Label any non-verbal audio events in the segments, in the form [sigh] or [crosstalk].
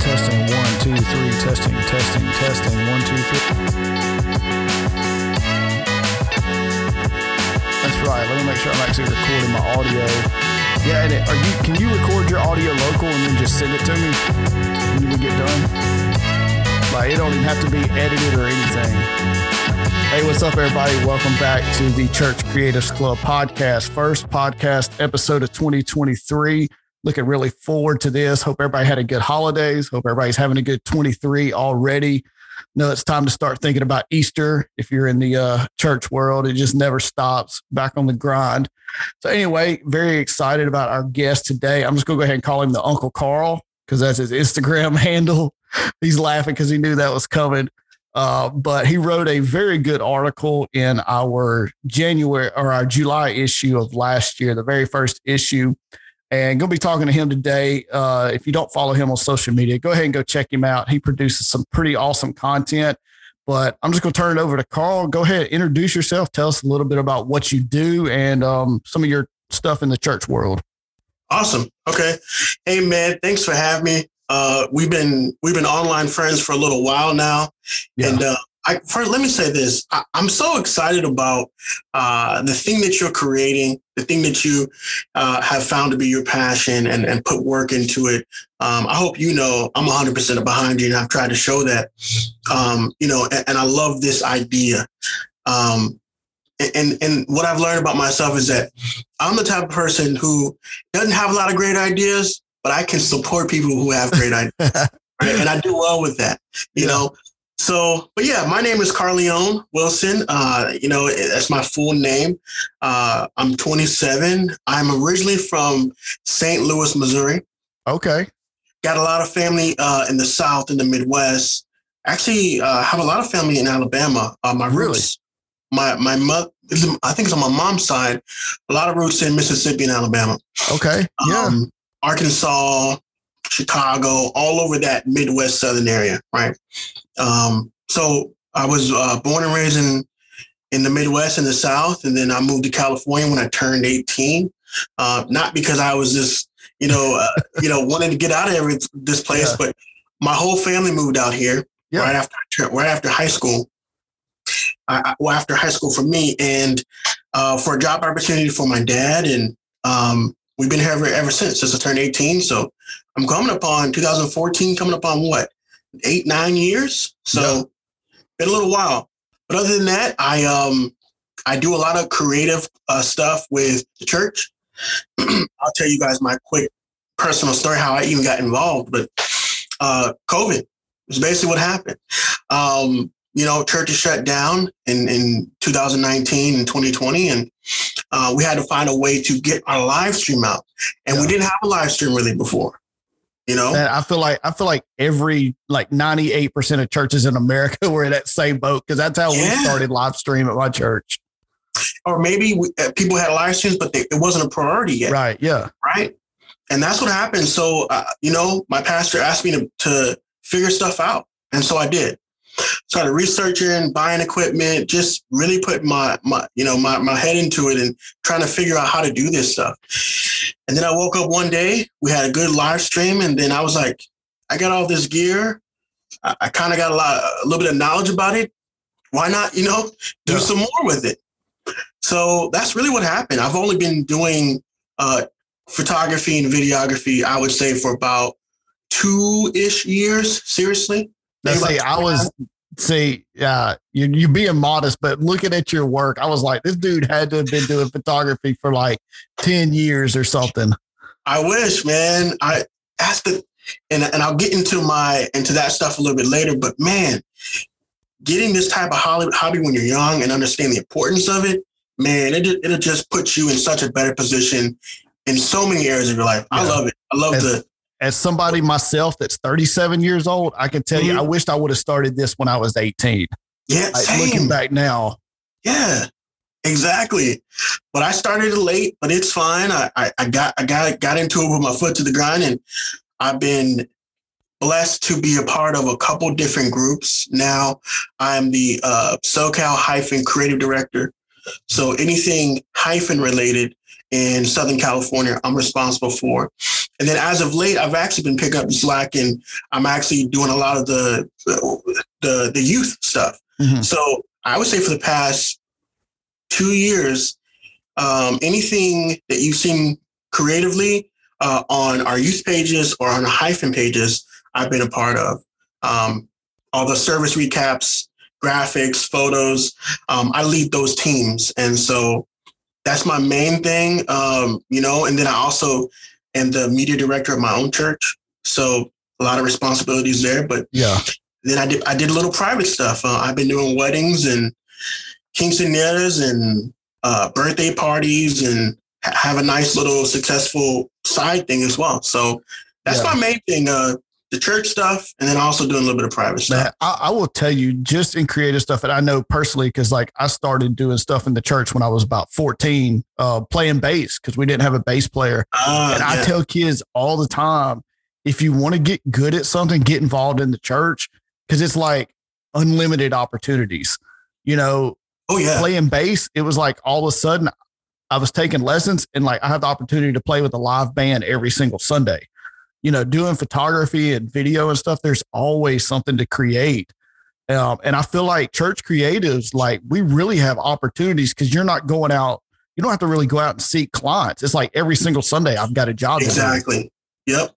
testing. One, two, three. Testing, testing, testing. One, two, three. That's right. Let me make sure I'm actually recording my audio. Yeah, and are you? Can you record your audio local and then just send it to me when we get done? Like it don't even have to be edited or anything. Hey, what's up, everybody? Welcome back to the Church Creatives Club podcast, first podcast episode of 2023 looking really forward to this. Hope everybody had a good holidays. Hope everybody's having a good 23 already. Know it's time to start thinking about Easter. If you're in the uh, church world, it just never stops. Back on the grind. So anyway, very excited about our guest today. I'm just gonna go ahead and call him the Uncle Carl because that's his Instagram [laughs] handle. He's laughing because he knew that was coming. Uh, but he wrote a very good article in our January or our July issue of last year, the very first issue and going to be talking to him today. Uh, if you don't follow him on social media, go ahead and go check him out. He produces some pretty awesome content. But I'm just going to turn it over to Carl. Go ahead, introduce yourself. Tell us a little bit about what you do and um, some of your stuff in the church world. Awesome. Okay. Hey man, thanks for having me. Uh, we've been we've been online friends for a little while now, yeah. and uh, I, first, let me say this. I, am so excited about uh, the thing that you're creating, the thing that you uh, have found to be your passion and, and put work into it. Um, I hope you know I'm 100% behind you and I've tried to show that. Um, you know, and, and, I love this idea. Um, and, and what I've learned about myself is that I'm the type of person who doesn't have a lot of great ideas, but I can support people who have great [laughs] ideas. Right? And I do well with that. You yeah. know, so, but yeah, my name is Carleon Wilson. Uh, you know, that's my full name. Uh, I'm 27. I'm originally from St. Louis, Missouri. Okay. Got a lot of family uh, in the South, in the Midwest. Actually, uh, have a lot of family in Alabama. Uh, my really? roots, my my mother, I think it's on my mom's side. A lot of roots in Mississippi and Alabama. Okay. Yeah. Um, Arkansas, Chicago, all over that Midwest Southern area, right? Um, so I was uh, born and raised in in the Midwest and the South, and then I moved to California when I turned 18. Uh, not because I was just, you know, uh, [laughs] you know, wanting to get out of every, this place, yeah. but my whole family moved out here yeah. right after right after high school. I, well, after high school for me, and uh, for a job opportunity for my dad, and um, we've been here ever, ever since since I turned 18. So I'm coming upon 2014, coming upon what eight nine years. So yeah. been a little while. But other than that, I um I do a lot of creative uh, stuff with the church. [clears throat] I'll tell you guys my quick personal story how I even got involved. But uh, COVID is basically what happened. Um, you know, churches shut down in, in 2019 and 2020, and uh, we had to find a way to get our live stream out. And yeah. we didn't have a live stream really before. You know, and I feel like I feel like every like 98 percent of churches in America [laughs] were in that same boat because that's how yeah. we started live stream at my church. Or maybe we, uh, people had live streams, but they, it wasn't a priority yet. Right. Yeah. Right. And that's what happened. So, uh, you know, my pastor asked me to, to figure stuff out. And so I did started researching, buying equipment, just really put my my you know my my head into it and trying to figure out how to do this stuff. And then I woke up one day, we had a good live stream, and then I was like, I got all this gear. I, I kind of got a lot, a little bit of knowledge about it. Why not, you know, do yeah. some more with it? So that's really what happened. I've only been doing uh, photography and videography, I would say, for about two ish years, seriously. See, I was [laughs] see, uh, you you being modest, but looking at your work, I was like, this dude had to have been doing photography for like ten years or something. I wish, man. I that's the and and I'll get into my into that stuff a little bit later. But man, getting this type of hobby when you're young and understand the importance of it, man, it it'll just put you in such a better position in so many areas of your life. Yeah. I love it. I love As, the as somebody myself that's 37 years old, I can tell mm-hmm. you, I wished I would have started this when I was 18. Yeah, like, looking back now. Yeah, exactly. But I started late, but it's fine. I, I, I got I got got into it with my foot to the ground, and I've been blessed to be a part of a couple different groups. Now I'm the uh, SoCal hyphen creative director. So anything hyphen related in Southern California, I'm responsible for. And then as of late, I've actually been picking up the slack, and I'm actually doing a lot of the the the youth stuff. Mm-hmm. So I would say for the past two years, um, anything that you've seen creatively uh, on our youth pages or on our hyphen pages, I've been a part of. Um, all the service recaps, graphics, photos, um, I lead those teams, and so that's my main thing. Um, you know, and then I also am the media director of my own church, so a lot of responsibilities there. But yeah, then I did I did a little private stuff. Uh, I've been doing weddings and quinceañeras and uh, birthday parties and ha- have a nice little successful side thing as well. So that's yeah. my main thing. Uh, the church stuff, and then also doing a little bit of private stuff. Man, I, I, will tell you, just in creative stuff, and I know personally because like I started doing stuff in the church when I was about fourteen, uh, playing bass because we didn't have a bass player, uh, and yeah. I tell kids all the time, if you want to get good at something, get involved in the church because it's like unlimited opportunities. You know, oh yeah, playing bass, it was like all of a sudden I was taking lessons and like I have the opportunity to play with a live band every single Sunday. You know, doing photography and video and stuff. There's always something to create. Um, and I feel like church creatives, like we really have opportunities because you're not going out. You don't have to really go out and seek clients. It's like every single Sunday I've got a job. Exactly. Yep.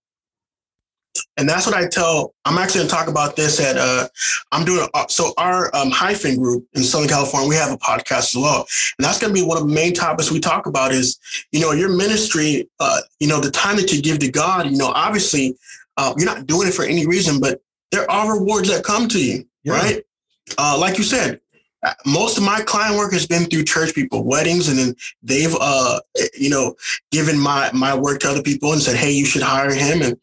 And that's what I tell. I'm actually going to talk about this at. Uh, I'm doing uh, so our um, hyphen group in Southern California. We have a podcast as well, and that's going to be one of the main topics we talk about. Is you know your ministry. Uh, you know the time that you give to God. You know, obviously, uh, you're not doing it for any reason, but there are rewards that come to you, yeah. right? Uh, like you said, most of my client work has been through church people weddings and then they've uh you know given my my work to other people and said hey you should hire him and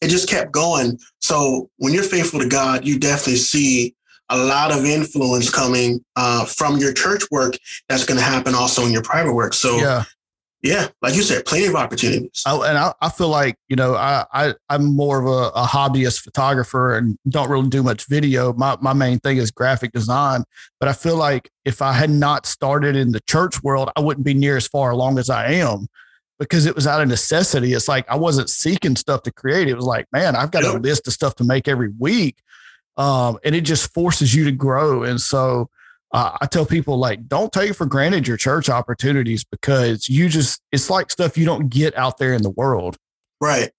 it just kept going. So when you're faithful to god you definitely see a lot of influence coming uh, from your church work that's going to happen also in your private work. So yeah yeah, like you said, plenty of opportunities. I, and I, I feel like you know I, I I'm more of a, a, hobbyist photographer and don't really do much video. My my main thing is graphic design. But I feel like if I had not started in the church world, I wouldn't be near as far along as I am because it was out of necessity. It's like I wasn't seeking stuff to create. It was like, man, I've got yep. a list of stuff to make every week, um, and it just forces you to grow. And so uh, I tell people like, don't take for granted your church opportunities because you just, it's like stuff you don't get out there in the world. Right.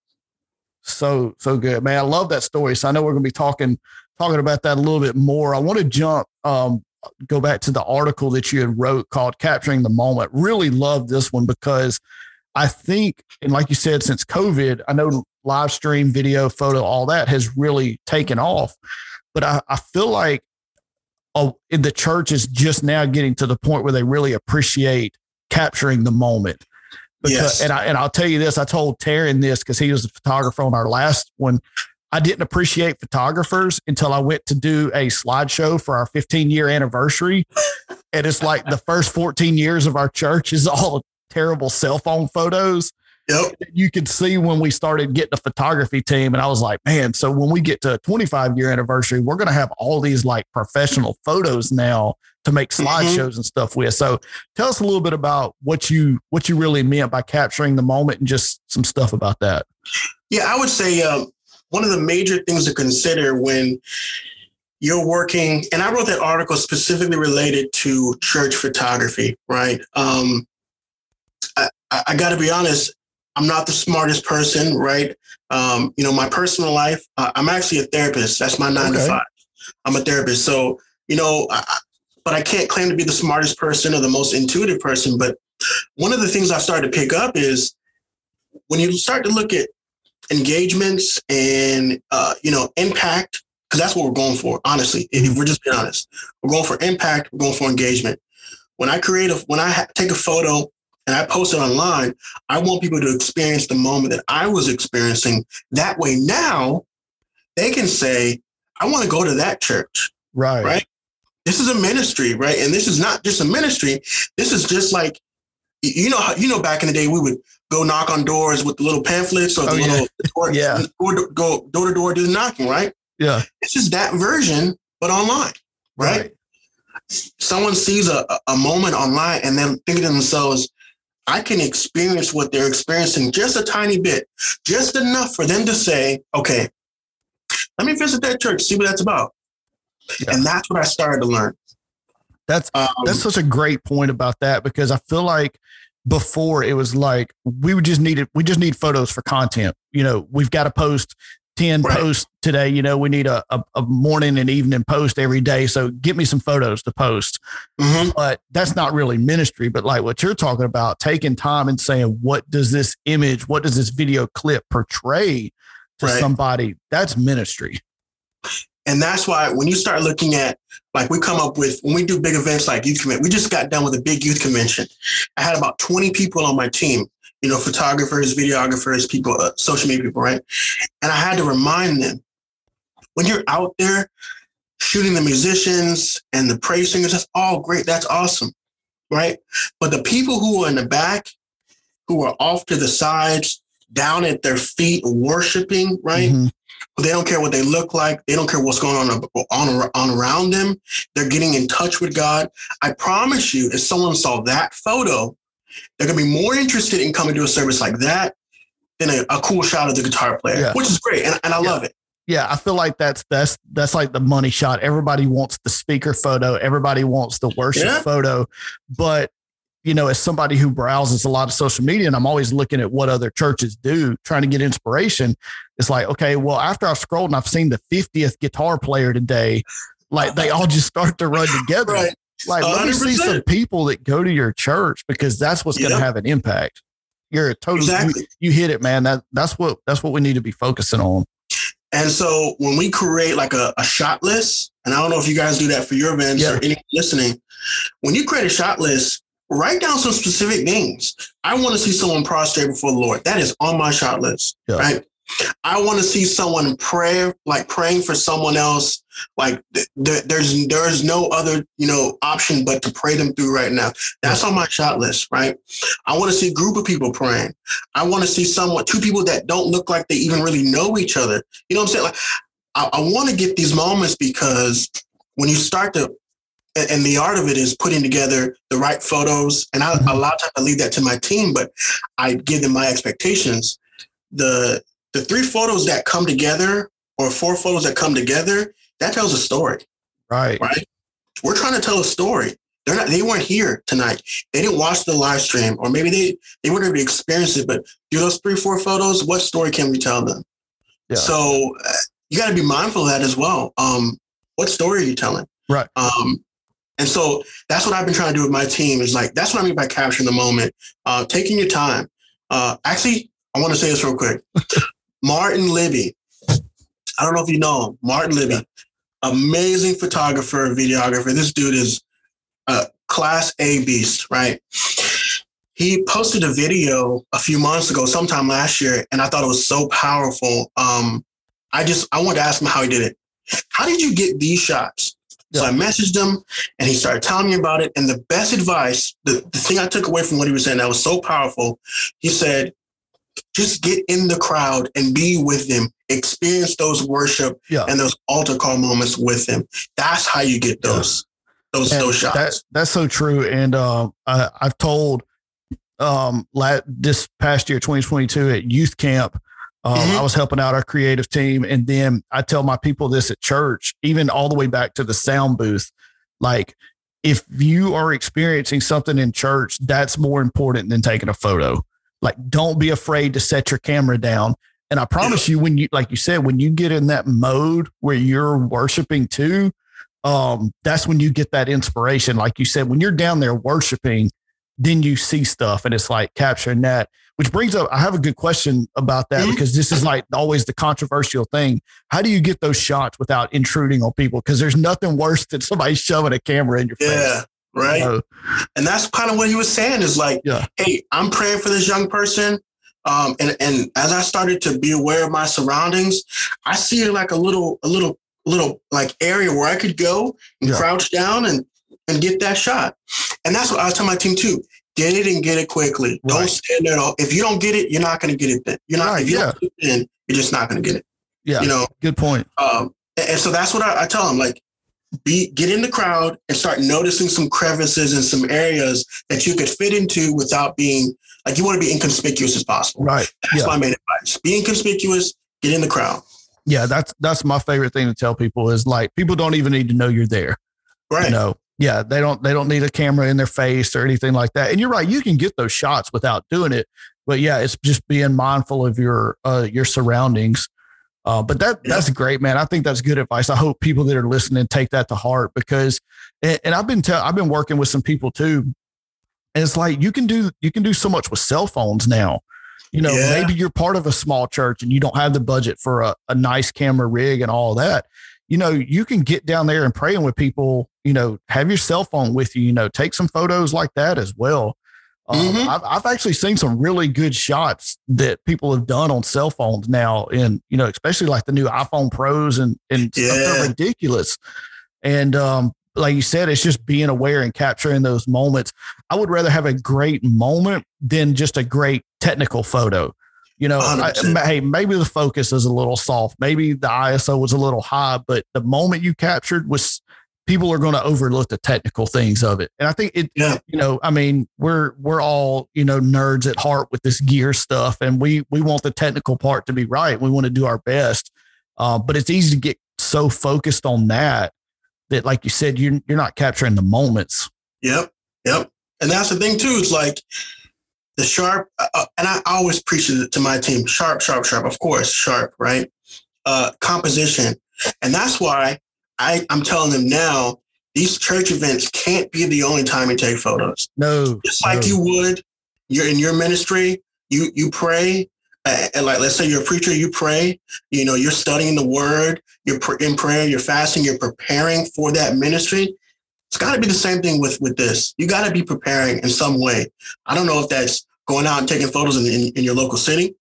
So, so good, man. I love that story. So I know we're going to be talking, talking about that a little bit more. I want to jump, um, go back to the article that you had wrote called capturing the moment. Really love this one because I think, and like you said, since COVID, I know live stream, video, photo, all that has really taken off. But I, I feel like oh, the church is just now getting to the point where they really appreciate capturing the moment. Because, yes. and I and I'll tell you this, I told Taryn this because he was a photographer on our last one. I didn't appreciate photographers until I went to do a slideshow for our 15 year anniversary. And it's like the first 14 years of our church is all terrible cell phone photos. Yep. You could see when we started getting a photography team, and I was like, man, so when we get to a 25 year anniversary, we're going to have all these like professional photos now to make mm-hmm. slideshows mm-hmm. and stuff with. So tell us a little bit about what you what you really meant by capturing the moment and just some stuff about that. Yeah, I would say um, one of the major things to consider when you're working, and I wrote that article specifically related to church photography, right? Um, I, I got to be honest, I'm not the smartest person, right? Um, you know, my personal life, uh, I'm actually a therapist. That's my nine okay. to five. I'm a therapist. So, you know, I, but I can't claim to be the smartest person or the most intuitive person. But one of the things I started to pick up is when you start to look at engagements and, uh, you know, impact, because that's what we're going for, honestly. If we're just being honest, we're going for impact, we're going for engagement. When I create a, when I ha- take a photo and I post it online, I want people to experience the moment that I was experiencing. That way now they can say, I want to go to that church. Right. Right. This is a ministry, right? And this is not just a ministry. This is just like, you know, you know, back in the day, we would go knock on doors with the little pamphlets or the oh, little [laughs] door, yeah. door, go door to door, do the knocking, right? Yeah. This is that version, but online, right? right. Someone sees a, a moment online and then thinking to themselves, I can experience what they're experiencing just a tiny bit, just enough for them to say, okay, let me visit that church, see what that's about. Yeah. And that's what I started to learn. That's um, that's such a great point about that because I feel like before it was like we would just need it, we just need photos for content. You know, we've got to post 10 right. posts today. You know, we need a, a, a, morning and evening post every day. So get me some photos to post. Mm-hmm. But that's not really ministry. But like what you're talking about, taking time and saying, what does this image, what does this video clip portray to right. somebody? That's ministry. And that's why when you start looking at, like, we come up with, when we do big events like youth convention, we just got done with a big youth convention. I had about 20 people on my team, you know, photographers, videographers, people, uh, social media people, right? And I had to remind them when you're out there shooting the musicians and the praise singers, that's all great. That's awesome, right? But the people who are in the back, who are off to the sides, down at their feet worshiping, right? Mm-hmm. They don't care what they look like. They don't care what's going on, on on around them. They're getting in touch with God. I promise you, if someone saw that photo, they're gonna be more interested in coming to a service like that than a, a cool shot of the guitar player, yeah. which is great, and, and I yeah. love it. Yeah, I feel like that's that's that's like the money shot. Everybody wants the speaker photo. Everybody wants the worship yeah. photo, but you know, as somebody who browses a lot of social media and I'm always looking at what other churches do, trying to get inspiration, it's like, okay, well, after I've scrolled and I've seen the 50th guitar player today, like they all just start to run together. right. Like, 100%. let me see some people that go to your church because that's what's going to have an impact. You're a total, exactly. you, you hit it, man. That that's what, that's what we need to be focusing on. And so when we create like a, a shot list, and I don't know if you guys do that for your events yeah. or any listening, when you create a shot list, write down some specific things. I want to see someone prostrate before the Lord. That is on my shot list, yeah. right? I want to see someone pray, like praying for someone else. Like th- th- there's there's no other you know option but to pray them through right now. That's on my shot list, right? I want to see a group of people praying. I want to see someone, two people that don't look like they even really know each other. You know what I'm saying? Like I, I want to get these moments because when you start to and the art of it is putting together the right photos. And I, mm-hmm. a lot of times I leave that to my team, but I give them my expectations. The the three photos that come together, or four photos that come together, that tells a story. Right. Right. We're trying to tell a story. They're not. They weren't here tonight. They didn't watch the live stream, or maybe they they weren't able to experience it. But do those three, four photos. What story can we tell them? Yeah. So uh, you got to be mindful of that as well. Um, what story are you telling? Right. Um, and so that's what I've been trying to do with my team is like, that's what I mean by capturing the moment, uh, taking your time. Uh, actually, I want to say this real quick. Martin Libby. I don't know if you know him. Martin Libby, amazing photographer, videographer. This dude is a class A beast, right? He posted a video a few months ago, sometime last year, and I thought it was so powerful. Um, I just I wanted to ask him how he did it. How did you get these shots? So I messaged him and he started telling me about it. And the best advice, the, the thing I took away from what he was saying that was so powerful, he said, just get in the crowd and be with them. Experience those worship yeah. and those altar call moments with them. That's how you get those those and those shots. That, that's so true. And um, I, I've told um, this past year, 2022, at youth camp, um, mm-hmm. I was helping out our creative team. And then I tell my people this at church, even all the way back to the sound booth. Like, if you are experiencing something in church, that's more important than taking a photo. Like, don't be afraid to set your camera down. And I promise you, when you, like you said, when you get in that mode where you're worshiping too, um, that's when you get that inspiration. Like you said, when you're down there worshiping, then you see stuff and it's like capturing that which brings up i have a good question about that mm-hmm. because this is like always the controversial thing how do you get those shots without intruding on people because there's nothing worse than somebody [laughs] shoving a camera in your yeah, face right and that's kind of what he was saying is like yeah. hey i'm praying for this young person um, and and as I started to be aware of my surroundings, I see like a little a little little like area where I could go and yeah. crouch down and and get that shot. And that's what I was telling my team too. Get it and get it quickly. Right. Don't stand there. All. If you don't get it, you're not going to get it then. You're not. Right, if you yeah. don't get it in, you're just not going to get it. Yeah. You know. Good point. Um, and so that's what I, I tell them. Like, be get in the crowd and start noticing some crevices and some areas that you could fit into without being like you want to be inconspicuous as possible. Right. That's Yeah. my main advice. Be inconspicuous, get in the crowd. Yeah, that's that's my favorite thing to tell people is like people don't even need to know you're there. Right. You know, yeah, they don't they don't need a camera in their face or anything like that. And you're right, you can get those shots without doing it. But yeah, it's just being mindful of your uh your surroundings. Uh, but that that's great, man. I think that's good advice. I hope people that are listening take that to heart because, and, and I've been tell I've been working with some people too, and it's like you can do you can do so much with cell phones now. You know, Yeah. maybe you're part of a small church and you don't have the budget for a, a nice camera rig and all that. You know, you can get down there and praying with people. You know, have your cell phone with you. You know, take some photos like that as well. Um, Mhm. I've, I've actually seen some really good shots that people have done on cell phones now, and you know, especially like the new iPhone Pros and and. Yeah. They're ridiculous. And um, like you said, it's just being aware and capturing those moments. I would rather have a great moment than just a great technical photo. You know, I, hey, maybe the focus is a little soft, maybe the ISO was a little high, but the moment you captured was people are going to overlook the technical things of it. And I think it, Yeah. you know, I mean, we're we're all you know nerds at heart with this gear stuff, and we we want the technical part to be right. We want to do our best, uh, but it's easy to get so focused on that that, like you said, you're you're not capturing the moments. Yep. Yep. And that's the thing too. It's like the sharp, uh, uh, and I always preach it to my team: sharp, sharp, sharp. Of course, sharp, right? Uh, composition, and that's why I, I'm telling them now. These church events can't be the only time you take photos. No, Just like no. you would, you're in your ministry. You you pray, and like let's say you're a preacher, you pray. You know, you're studying the Word. You're in prayer. You're fasting. You're preparing for that ministry it's got to be the same thing with with this. You got to be preparing in some way. I don't know if that's going out and taking photos in, in, in your local city.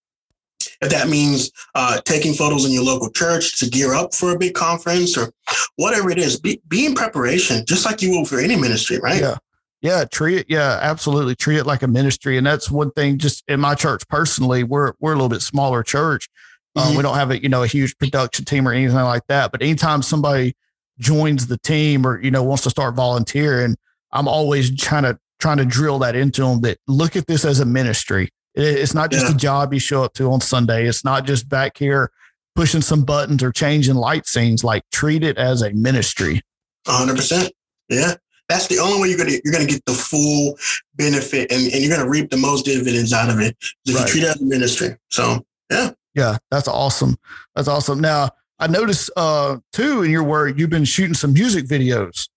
If that means uh, taking photos in your local church to gear up for a big conference or whatever it is, be, be in preparation, just like you will for any ministry, right? Yeah. Yeah, treat it. Yeah, absolutely. Treat it like a ministry, and that's one thing. Just in my church personally, we're we're a little bit smaller church. Um, Mhm. we don't have a you know a huge production team or anything like that. But anytime somebody joins the team or you know wants to start volunteering, I'm always trying to trying to drill that into them. That look at this as a ministry. It- It's not just Yeah. a job you show up to on Sunday. It's not just back here pushing some buttons or changing light scenes. Like treat it as a ministry. hundred percent. Yeah. That's the only way you're gonna you're gonna get the full benefit and, and you're gonna reap the most dividends out of it if Right. you treat it as a ministry. So yeah. Yeah, that's awesome. That's awesome. Now, I noticed uh too in your work you've been shooting some music videos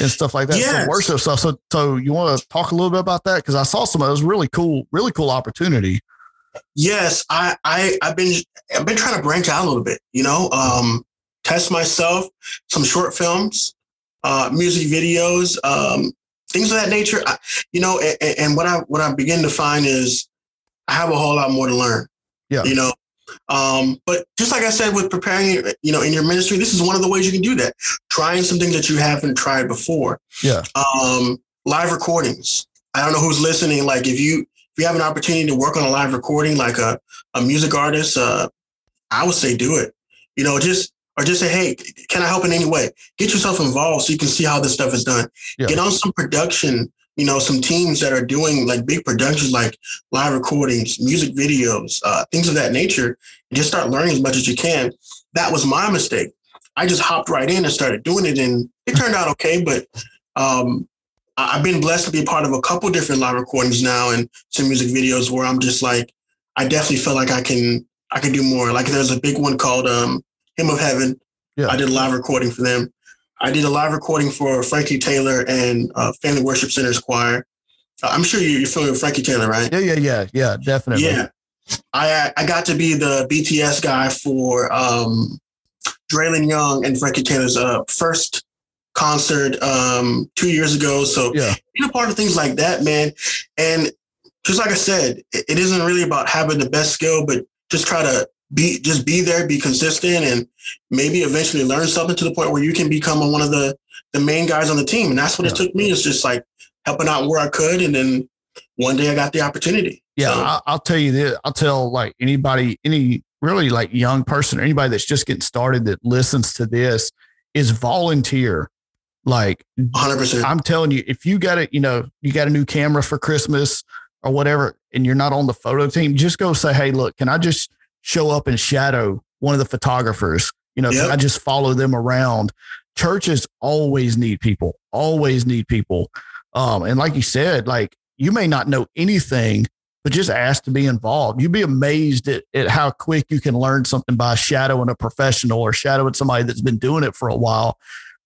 and stuff like that, Yes. worship stuff. So, so you want to talk a little bit about that because I saw some of those really cool, really cool opportunity. Yes, I, I I've been I've been trying to branch out a little bit, you know, um, test myself, some short films, uh, music videos, um, things of that nature. I, you know, and, and what I what I begin to find is I have a whole lot more to learn. Yeah. You know, um, but just like I said, with preparing, you know, in your ministry, this is one of the ways you can do that. Trying some things that you haven't tried before. Yeah. Um, live recordings. I don't know who's listening. Like if you if you have an opportunity to work on a live recording, like a, a music artist, uh, I would say do it. You know, just or just say, hey, can I help in any way? Get yourself involved so you can see how this stuff is done. Yeah. Get on some production. You know, some teams that are doing like big productions, like live recordings, music videos, uh, things of that nature, and just start learning as much as you can. That was my mistake. I just hopped right in and started doing it, and it turned out okay. But um, I- I've been blessed to be part of a couple different live recordings now and some music videos where I'm just like, I definitely feel like I can I can do more. Like there's a big one called um, Hymn of Heaven. Yeah. I did a live recording for them. I did a live recording for Frankie Taylor and uh, Family Worship Center's choir. Uh, I'm sure you- you're familiar with Frankie Taylor, right? Yeah, yeah, yeah, yeah, definitely. Yeah. I I got to be the BTS guy for um Draylon Young and Frankie Taylor's uh, first concert um two years ago. So Yeah. being a part of things like that, man. And just like I said, it, it isn't really about having the best skill, but just try to be just be there, be consistent, and maybe eventually learn something to the point where you can become one of the the main guys on the team. And that's what it took me. Is just like helping out where I could, and then one day I got the opportunity. Yeah, So- I'll tell you this. I'll tell like anybody, any really like young person or anybody that's just getting started that listens to this is volunteer. Like 100%. I'm telling you, if you got it, you know, you got a new camera for Christmas or whatever, and you're not on the photo team, just go say, Hey, look, can I just show up and shadow one of the photographers? You know, Yep. I just follow them around? Churches always need people, always need people. Um, and like you said, like you may not know anything, but just ask to be involved. You'd be amazed at, at how quick you can learn something by shadowing a professional or shadowing somebody that's been doing it for a while.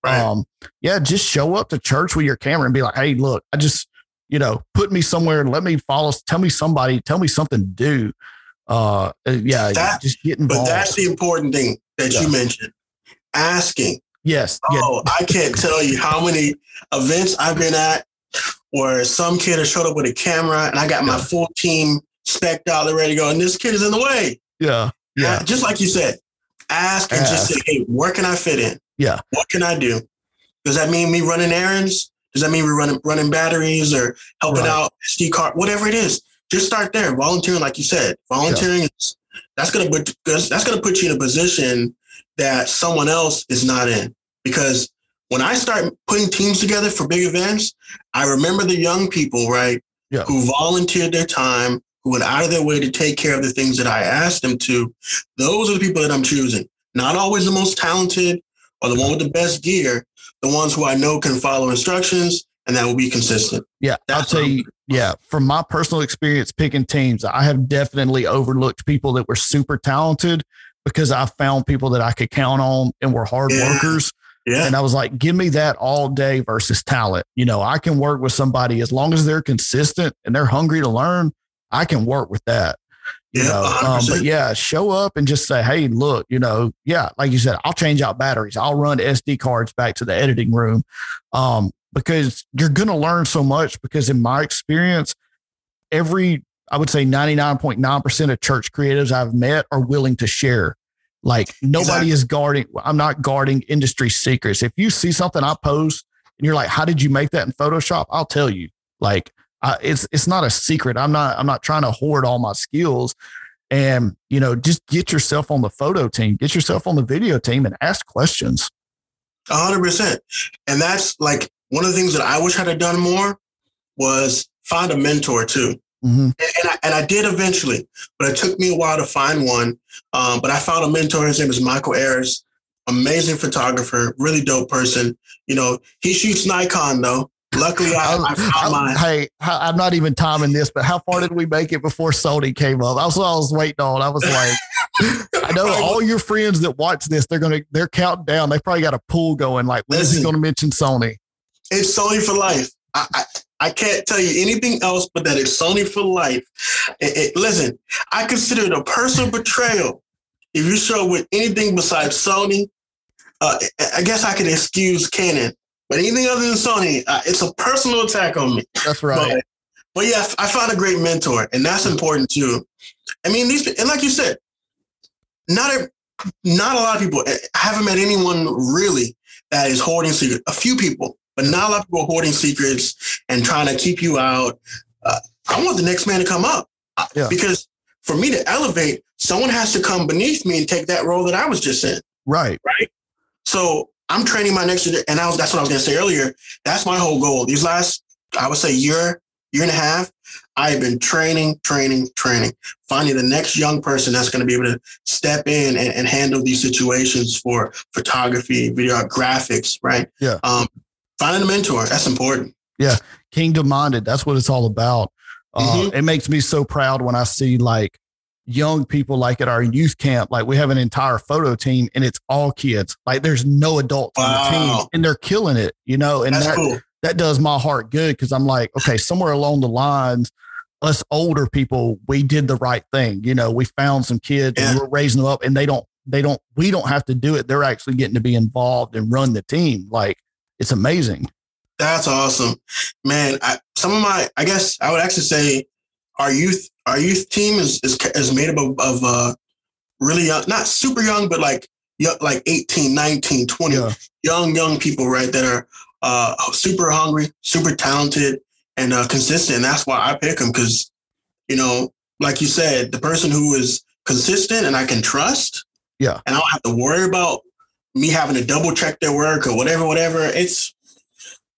Right. Um, yeah, just show up to church with your camera and be like, hey, look, I just, you know, put me somewhere and let me follow, tell me somebody, tell me something to do. Uh, uh, yeah, That- just get but that's the important thing that Yeah. you mentioned. Asking. yes. Yeah. Oh, I can't tell you how many events I've been at where some kid has showed up with a camera and I got my Yeah. full team specked out, they're ready to go, and this kid is in the way. Yeah. Yeah. Just like you said, ask and just say, hey, where can I fit in? Yeah. What can I do? Does that mean me running errands? Does that mean we're running running batteries or helping Right. out SD card? Whatever it is, just start there. Volunteering, like you said, volunteering is that's gonna put that's gonna put you in a position that someone else is not in. Because when I start putting teams together for big events, I remember the young people, right, Yeah. who volunteered their time, who went out of their way to take care of the things that I asked them to. Those are the people that I'm choosing. Not always the most talented or the one with the best gear, the ones who I know can follow instructions and that will be consistent. Yeah, I'll That's tell you. Yeah, from my personal experience picking teams, I have definitely overlooked people that were super talented because I found people that I could count on and were hard Yeah. workers. Yeah. And I was like, give me that all day versus talent. You know, I can work with somebody as long as they're consistent and they're hungry to learn. I can work with that. You Yeah, know, um, but yeah, show up and just say, hey, look, you know, yeah, like you said, I'll change out batteries. I'll run SD cards back to the editing room. Um, because you're going to learn so much. Because in my experience, every, I would say 99.9% of church creatives I've met are willing to share. Like nobody Exactly. is guarding, I'm not guarding industry secrets. If you see something I post and you're like, how did you make that in Photoshop? I'll tell you. Like, it's it's not a secret. I'm not I'm not trying to hoard all my skills. And you know, just get yourself on the photo team, get yourself on the video team, and ask questions. A hundred percent. And that's like one of the things that I wish I'd have done more was find a mentor too. Mhm. And, and I, and I did eventually, but it took me a while to find one. Um, but I found a mentor. His name is Michael Ayers, amazing photographer, really dope person. You know, he shoots Nikon though. Luckily, I, I found mine. hey, I'm not even timing this, but how far did we make it before Sony came up? That's what I was waiting on. I was like, I know [laughs] all your friends that watch this, they're gonna they're counting down. They probably got a pool going. Like, when is he going to mention Sony? It's Sony for life. I, I, I can't tell you anything else but that it's Sony for life. It- it- listen, I consider it a personal betrayal if you show up with anything besides Sony. Uh, I- I guess I can excuse Canon, but anything other than Sony, uh, it's a personal attack on me. That's right. But, but yeah, I found a great mentor, and that's important too. I mean, these and like you said, not a not a lot of people. I haven't met anyone really that is hoarding secrets. A few people, but not a lot of people hoarding secrets and trying to keep you out. Uh, I want the next man to come up Uh, Yeah. because for me to elevate, someone has to come beneath me and take that role that I was just in. Right. Right. So I'm training my next and I was, that's what I was going to say earlier. That's my whole goal. These last, I would say, year, year and a half, I've been training, training, training, finding the next young person that's going to be able to step in and, and handle these situations for photography, video, graphics, right? Yeah. Um, finding a mentor, that's important. Yeah. Kingdom minded. That's what it's all about. Uh, Mhm. It makes me so proud when I see like young people, like at our youth camp, like we have an entire photo team and it's all kids. Like there's no adults on the team and they're killing it, you know, and That's that, cool. that does my heart good because I'm like, okay, somewhere along the lines, us older people, we did the right thing. You know, we found some kids and we're raising them up and they don't, they don't, we don't have to do it. They're actually getting to be involved and run the team. Like it's amazing. That's awesome, man. I, some of my, I guess I would actually say, our youth, our youth team is is, is made up of, of uh, really young, not super young, but like like 18, 19, 20, Yeah. young young people, right? That are uh, super hungry, super talented, and uh, consistent. And that's why I pick them because, you know, like you said, the person who is consistent and I can trust. Yeah. And I don't have to worry about me having to double check their work or whatever, whatever. It's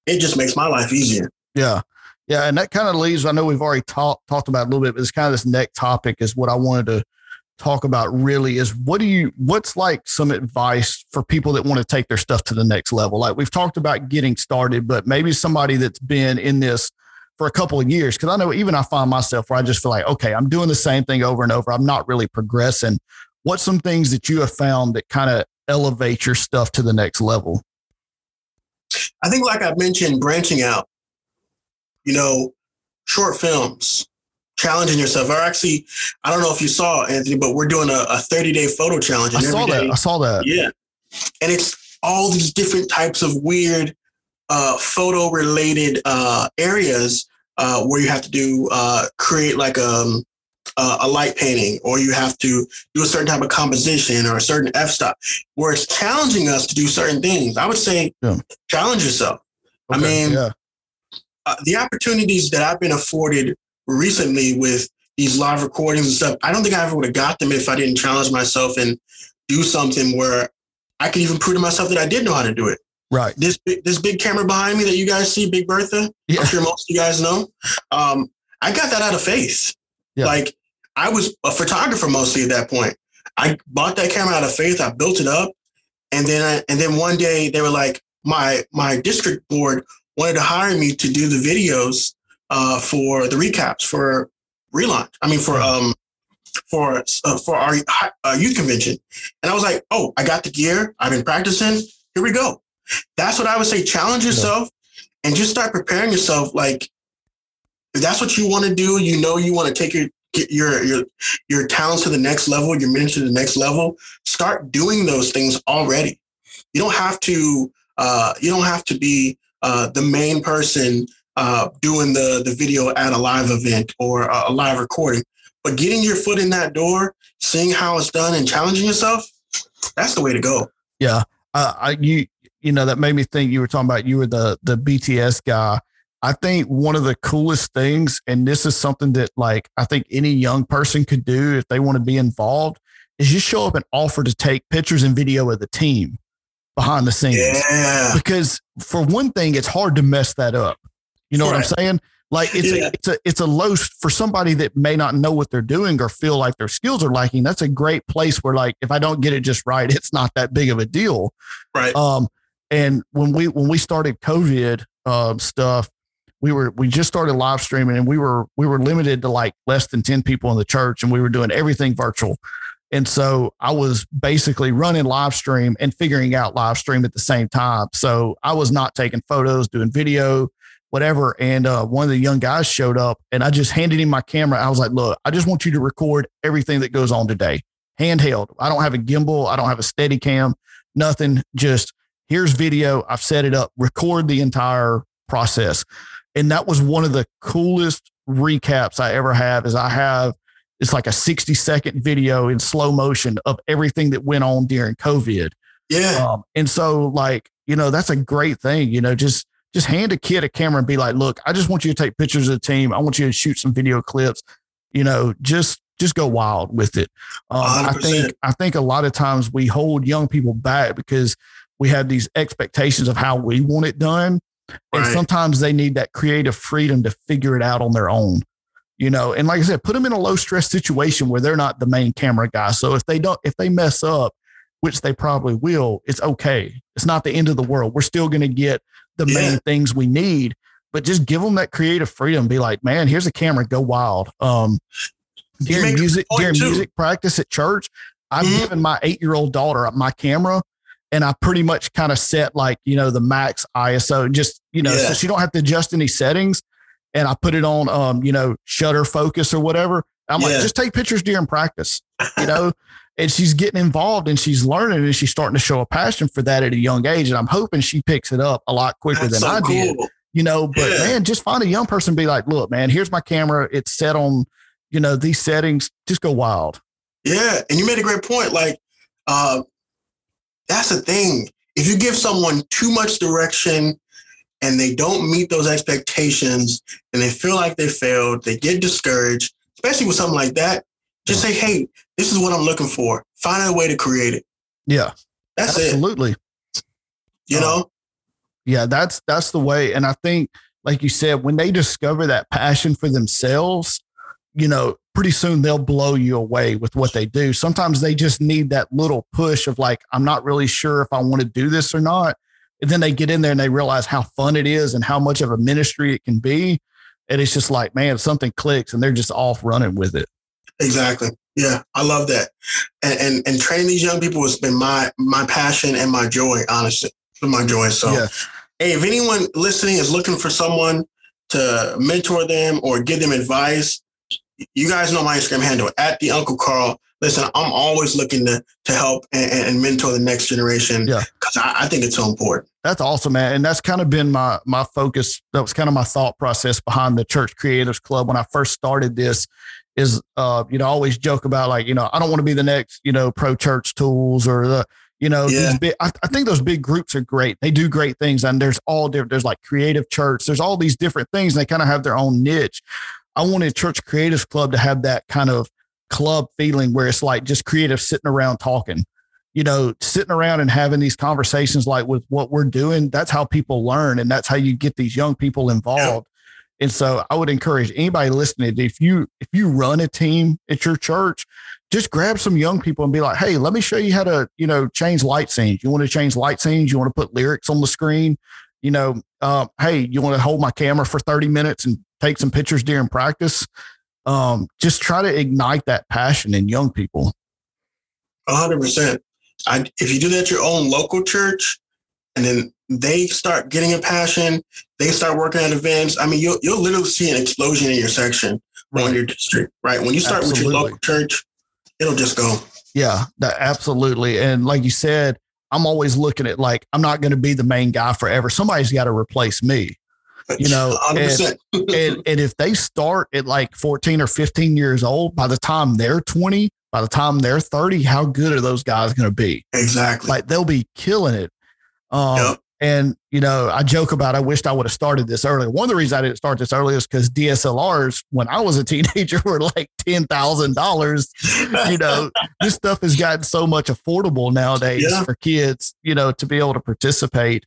it just makes my life easier. Yeah. Yeah. And that kind of leaves, I know we've already talked talked about a little bit, but it's kind of this next topic is what I wanted to talk about really is what do you what's like some advice for people that want to take their stuff to the next level? Like we've talked about getting started but maybe somebody that's been in this for a couple of years because i know even i find myself where i just feel like okay i'm doing the same thing over and over i'm not really progressing. What's some things that you have found that kind of elevate your stuff to the next level? I think like i mentioned branching out you know short films challenging yourself. Or actually, I don't know if you saw Anthony, but we're doing a, a 30 day photo challenge. I saw that. Day, I saw that. Yeah. And it's all these different types of weird uh, photo related uh, areas uh, where you have to do uh, create like a, um, a light painting or you have to do a certain type of composition or a certain f-stop where it's challenging us to do certain things. I would say yeah. challenge yourself. Okay, I mean, yeah. Uh, the opportunities that I've been afforded recently with these live recordings and stuff, I don't think I ever would have got them if I didn't challenge myself and do something where I could even prove to myself that I did know how to do it. Right. This this big camera behind me that you guys see, Big Bertha. Yeah. I'm sure most of you guys know. Um, I got that out of faith. Yeah. Like I was a photographer mostly at that point. I bought that camera out of faith. I built it up, and then I, and then one day they were like, my my district board wanted to hire me to do the videos uh, for the recaps for relaunch. I mean, for um, for uh, for our uh, youth convention, and I was like, oh, I got the gear. I've been practicing. Here we go. That's what I would say. Challenge yourself and just start preparing yourself. Like, if that's what you want to do, you know, you want to take your get your your your talents to the next level, your minutes to the next level. Start doing those things already. You don't have to. Uh, you don't have to be uh, the main person uh, doing the the video at a live event or a, live recording. But getting your foot in that door, seeing how it's done, and challenging yourself, that's the way to go. Yeah, uh, I you you know that made me think you were talking about you were the the BTS guy. I think one of the coolest things, and this is something that like I think any young person could do if they want to be involved, is just show up and offer to take pictures and video of the team behind the scenes. Yeah. Because for one thing, it's hard to mess that up. You know right. what I'm saying? Like it's yeah. a it's a it's a low for somebody that may not know what they're doing or feel like their skills are lacking. That's a great place where like if I don't get it just right, [laughs] it's not that big of a deal. Right. Um and when we when we started COVID um stuff, we were we just started live streaming and we were we were limited to like less than 10 people in the church and we were doing everything virtual. And so I was basically running live stream and figuring out live stream at the same time. So I was not taking photos, doing video, whatever. And uh, one of the young guys showed up and I just handed him my camera. I was like, look, I just want you to record everything that goes on today, handheld. I don't have a gimbal. I don't have a steady cam, nothing. Just here's video. I've set it up, record the entire process. And that was one of the coolest recaps I ever have is I have, it's like a 60 second video in slow motion of everything that went on during COVID. Yeah. Um, and so like, you know, that's a great thing, you know, just just hand a kid a camera and be like, look, I just want you to take pictures of the team. I want you to shoot some video clips. You know, just just go wild with it. Um, I think I think a lot of times we hold young people back because we have these expectations of how we want it done, and sometimes they need that creative freedom to figure it out on their own. You know, and like I said, put them in a low stress situation where they're not the main camera guy. So if they don't, if they mess up, which they probably will, it's okay. It's not the end of the world. We're still going to get the yeah. main things we need, but just give them that creative freedom. Be like, man, here's a camera, go wild. Um, during music, during too. music practice at church, I've mm-hmm. given my eight year old daughter my camera and I pretty much kind of set like, you know, the max ISO, just, you know, yeah. so she don't have to adjust any settings. And I put it on, um, you know, shutter focus or whatever. I'm yeah. like, just take pictures during practice, you know, [laughs] and she's getting involved and she's learning and she's starting to show a passion for that at a young age. And I'm hoping she picks it up a lot quicker That's than so I cool. did. You know, but yeah. man, just find a young person be like, look, man, here's my camera. It's set on, you know, these settings. Just go wild. Yeah. And you made a great point. Like, uh, that's the thing. If you give someone too much direction and they don't meet those expectations and they feel like they failed, they get discouraged, especially with something like that, just say, hey, this is what I'm looking for. Find a way to create it. Yeah. That's absolutely. it. You uh, know? Yeah, that's that's the way. And I think, like you said, when they discover that passion for themselves, you know, pretty soon they'll blow you away with what they do. Sometimes they just need that little push of like, I'm not really sure if I want to do this or not. And then they get in there and they realize how fun it is and how much of a ministry it can be. And it's just like, man, something clicks and they're just off running with it. Exactly. Yeah, I love that. And, and and training these young people has been my my passion and my joy, honestly. My joy. So yeah. hey, if anyone listening is looking for someone to mentor them or give them advice, you guys know my Instagram handle at the Uncle Carl. Listen, I'm always looking to to help and, and mentor the next generation. Yeah, because I, I, think it's so important. That's awesome, man, and that's kind of been my my focus. That was kind of my thought process behind the Church Creatives Club when I first started this. Is uh, you know, I always joke about like, you know, I don't want to be the next, you know, pro church tools or the, you know, yeah. big, I, I, think those big groups are great. They do great things, and there's all different. There's like creative church. There's all these different things. And they kind of have their own niche. I wanted Church Creatives Club to have that kind of club feeling where it's like just creative sitting around talking, you know, sitting around and having these conversations like with what we're doing. That's how people learn and that's how you get these young people involved. Yeah. And so I would encourage anybody listening, if you if you run a team at your church, just grab some young people and be like, hey, let me show you how to, you know, change light scenes. You want to change light scenes, you want to put lyrics on the screen, you know, uh, hey, you want to hold my camera for 30 minutes and take some pictures during practice. Um, just try to ignite that passion in young people. hundred percent. I, if you do that at your own local church and then they start getting a passion, they start working at events. I mean, you'll, you'll literally see an explosion in your section right. in your district, right? When you start absolutely. with your local church, it'll just go. Yeah, that, absolutely. And like you said, I'm always looking at like, I'm not going to be the main guy forever. Somebody's got to replace me you know, [laughs] and, [laughs] and, and if they start at like 14 or 15 years old, by the time they're 20, by the time they're 30, how good are those guys going to be? Exactly. Like they'll be killing it. Um, yep. And, you know, I joke about, I wished I would have started this early. One of the reasons I didn't start this early is because DSLRs, when I was a [laughs] teenager, were like $10,000. you know, this stuff has gotten so much affordable nowadays yeah. for kids, you know, to be able to participate.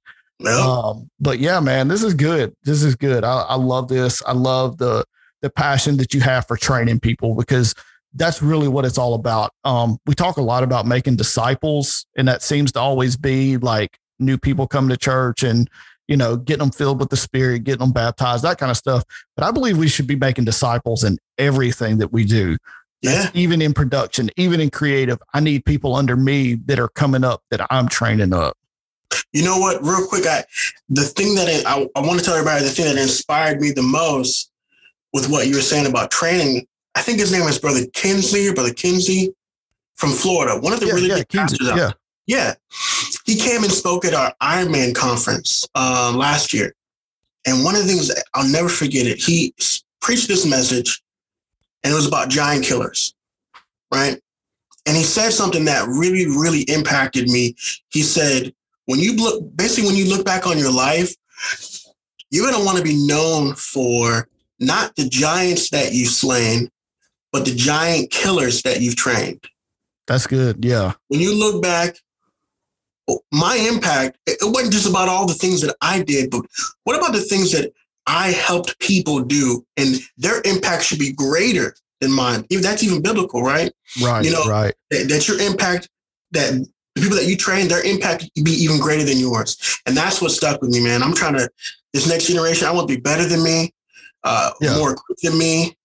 Um, but yeah, man, this is good. This is good. I, I love this. I love the the passion that you have for training people because that's really what it's all about. Um, we talk a lot about making disciples, and that seems to always be like new people come to church and you know getting them filled with the Spirit, getting them baptized, that kind of stuff. But I believe we should be making disciples in everything that we do. Yeah. even in production, even in creative. I need people under me that are coming up that I'm training up. You know what? Real quick, I the thing that I, I want to tell everybody the thing that inspired me the most with what you were saying about training. I think his name is Brother Kinsley or Brother Kinsey from Florida. One of the yeah, really yeah, big Kinsey, pastors. Yeah. yeah, he came and spoke at our Ironman conference uh, last year, and one of the things I'll never forget it. He preached this message, and it was about giant killers, right? And he said something that really, really impacted me. He said, when you look basically when you look back on your life, you're gonna want to be known for not the giants that you've slain, but the giant killers that you've trained. That's good. Yeah. When you look back, my impact, it wasn't just about all the things that I did, but what about the things that I helped people do? And their impact should be greater than mine. If that's even biblical, right? Right. You know, right. That, that your impact that the people that you train, their impact be even greater than yours. And that's what stuck with me, man. I'm trying to, this next generation, I want to be better than me, uh, yeah. more than me,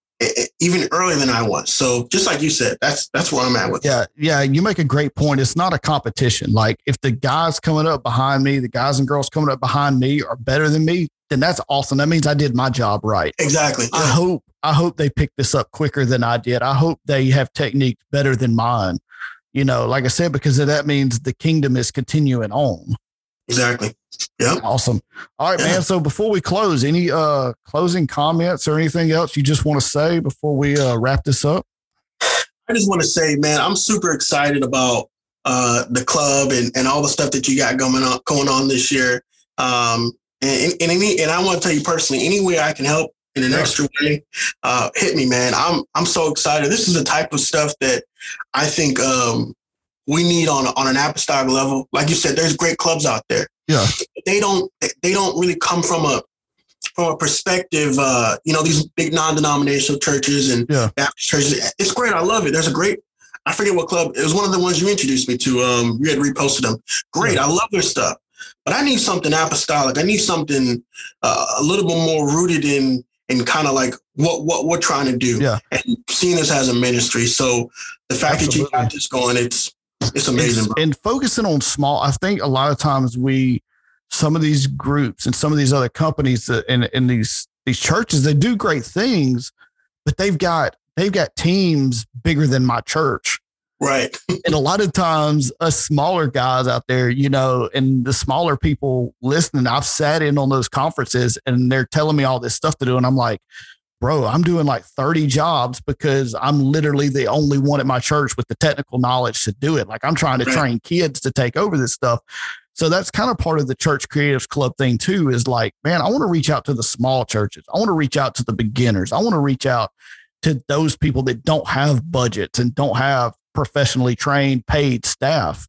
even earlier than I was. So just like you said, that's that's where I'm at with. Yeah, yeah. You make a great point. It's not a competition. Like if the guys coming up behind me, the guys and girls coming up behind me are better than me, then that's awesome. That means I did my job right. Exactly. I hope I hope they pick this up quicker than I did. I hope they have techniques better than mine you know, like I said, because of that means the kingdom is continuing on. Exactly. Yeah. Awesome. All right, yeah. man. So before we close, any uh closing comments or anything else you just want to say before we uh, wrap this up? I just want to say, man, I'm super excited about uh the club and, and all the stuff that you got going on going on this year. Um and, and any and I want to tell you personally, any way I can help in an yeah. extra way, uh, hit me, man. I'm I'm so excited. This is the type of stuff that I think um, we need on on an apostolic level. Like you said, there's great clubs out there. Yeah, they don't they don't really come from a from a perspective. Uh, you know, these big non-denominational churches and yeah. Baptist churches. It's great. I love it. There's a great. I forget what club. It was one of the ones you introduced me to. Um, you had reposted them. Great. Yeah. I love their stuff. But I need something apostolic. I need something uh, a little bit more rooted in in kind of like what what we're trying to do. Yeah. And seeing this as a ministry. So the fact Absolutely. that you got this going, it's it's amazing. It's, and focusing on small, I think a lot of times we some of these groups and some of these other companies that in in these these churches, they do great things, but they've got they've got teams bigger than my church. Right. [laughs] and a lot of times, us smaller guys out there, you know, and the smaller people listening, I've sat in on those conferences and they're telling me all this stuff to do. And I'm like, bro, I'm doing like 30 jobs because I'm literally the only one at my church with the technical knowledge to do it. Like I'm trying to right. train kids to take over this stuff. So that's kind of part of the church creatives club thing too is like, man, I want to reach out to the small churches. I want to reach out to the beginners. I want to reach out to those people that don't have budgets and don't have professionally trained paid staff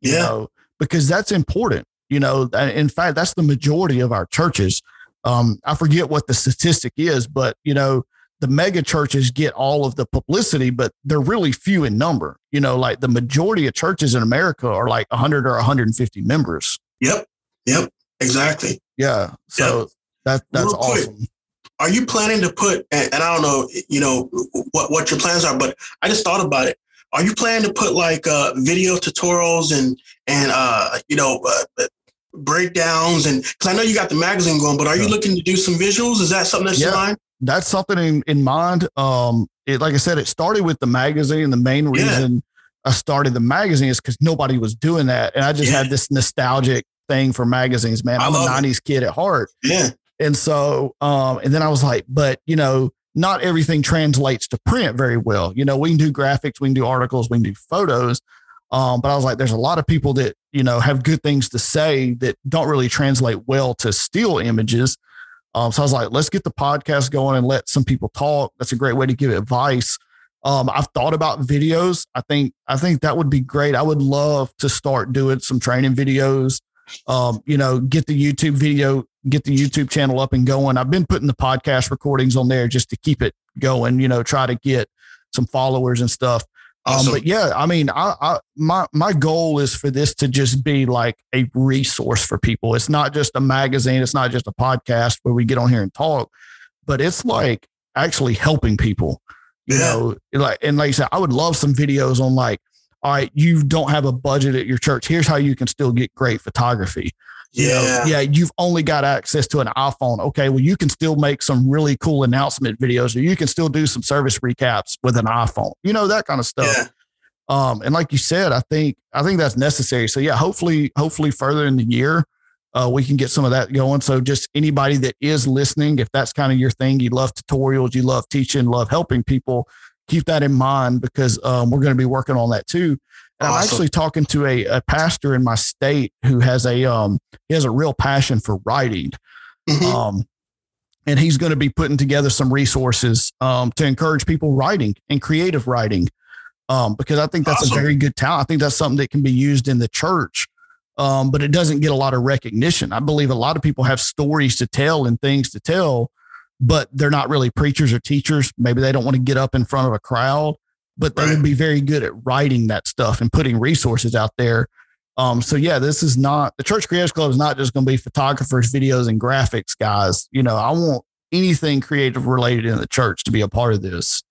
you yeah. know because that's important you know in fact that's the majority of our churches. Um, i forget what the statistic is but you know the mega churches get all of the publicity but they're really few in number. You know like the majority of churches in america are like 100 or 150 members. Yep. Yep. Exactly. Yeah. So yep. that that's Real awesome. quick are you planning to put and, and, i don't know you know what, what your plans are but i just thought about it are you planning to put like uh, video tutorials and and uh, you know uh, breakdowns and because I know you got the magazine going, but are you looking to do some visuals? Is that something that's yeah, in mind? That's something in, in mind. Um, it, like I said, it started with the magazine. The main reason yeah. I started the magazine is because nobody was doing that, and I just yeah. had this nostalgic thing for magazines. Man, I'm a '90s it. kid at heart. Yeah. And so, um, and then I was like, but you know, not everything translates to print very well. You know, we can do graphics, we can do articles, we can do photos. Um, but I was like, there's a lot of people that, you know, have good things to say that don't really translate well to still images. Um, so I was like, let's get the podcast going and let some people talk. That's a great way to give advice. Um, I've thought about videos. I think I think that would be great. I would love to start doing some training videos. Um, you know, get the YouTube video get the YouTube channel up and going. I've been putting the podcast recordings on there just to keep it going, you know, try to get some followers and stuff. Um, awesome. Um, but yeah, I mean, I, I, my my goal is for this to just be like a resource for people. It's not just a magazine. It's not just a podcast where we get on here and talk, but it's like actually helping people. You yeah. know, like and like I said, I would love some videos on like, all right, you don't have a budget at your church. Here's how you can still get great photography. You yeah. Know, yeah, you've only got access to an iPhone. Okay, well, you can still make some really cool announcement videos, or you can still do some service recaps with an iPhone. You know that kind of stuff. Yeah. Um, and like you said, I think I think that's necessary. So yeah, hopefully, hopefully further in the year, uh, we can get some of that going. So just anybody that is listening, if that's kind of your thing, you love tutorials, you love teaching, love helping people, keep that in mind because um, we're going to be working on that too. Awesome. I'm actually talking to a, a pastor in my state who has a um he has a real passion for writing. Mm-hmm. Um and he's going to be putting together some resources um, to encourage people writing and creative writing um, because I think that's awesome. a very good talent. I think that's something that can be used in the church, um, but it doesn't get a lot of recognition. I believe a lot of people have stories to tell and things to tell, but they're not really preachers or teachers. Maybe they don't want to get up in front of a crowd but they right. would be very good at writing that stuff and putting resources out there. Um, so yeah, this is not the Church Creatives Club is not just going to be photographers, videos, and graphics guys. You know, I want anything creative related in the church to be a part of this.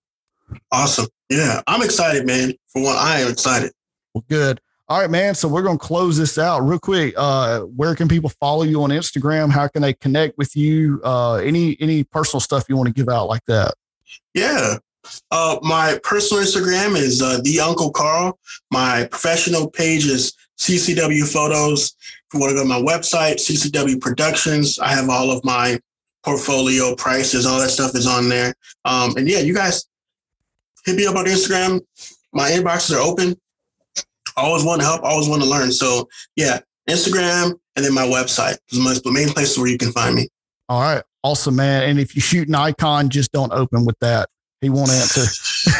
Awesome. Yeah, I'm excited, man. For one, I am excited. Well, good. All right, man. So we're going to close this out real quick. Uh, where can people follow you on Instagram? How can they connect with you? Uh, any any personal stuff you want to give out like that? Yeah. Uh, my personal Instagram is uh, the Uncle Carl. My professional page is CCW Photos. If you want to go to my website, CCW Productions, I have all of my portfolio prices, all that stuff is on there. Um, and yeah, you guys hit me up on Instagram. My inboxes are open. I always want to help, always want to learn. So yeah, Instagram and then my website is the main places where you can find me. All right. Awesome, man. And if you shoot a Canon, just don't open with that. He won't answer.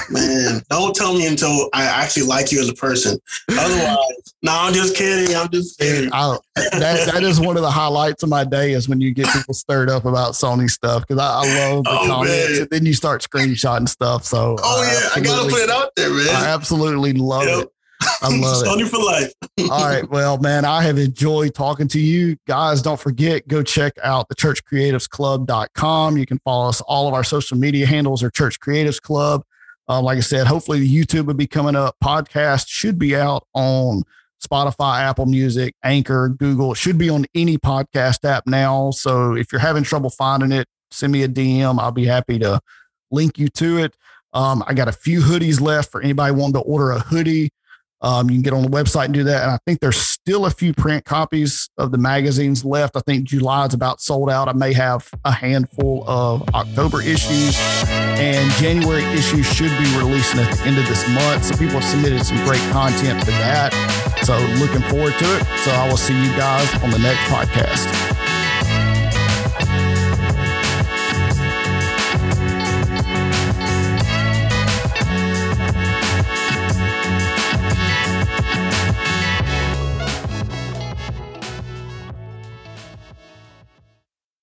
[laughs] Man, don't tell me until I actually like you as a person. Otherwise, [laughs] no, I'm just kidding. I'm just kidding. I, that, that is one of the highlights of my day is when you get people stirred up about Sony stuff because I, I, love the oh, comments man. and then you start screenshotting stuff. So oh yeah, I gotta put it out there, man. I absolutely love yep. it. I [laughs] love it. for life. All right. [laughs] Well, man, I have enjoyed talking to you. Guys, don't forget, go check out the churchcreativesclub.com. You can follow us. All of our social media handles are Church Creatives Club. Uh, like I said, hopefully the YouTube will be coming up. Podcast should be out on Spotify, Apple Music, Anchor, Google. It should be on any podcast app now. So if you're having trouble finding it, send me a DM. I'll be happy to link you to it. Um, I got a few hoodies left for anybody wanting to order a hoodie. Um, you can get on the website and do that. And I think there's still a few print copies of the magazines left. I think July is about sold out. I may have a handful of October issues, and January issues should be releasing at the end of this month. So people have submitted some great content for that. So looking forward to it. So I will see you guys on the next podcast.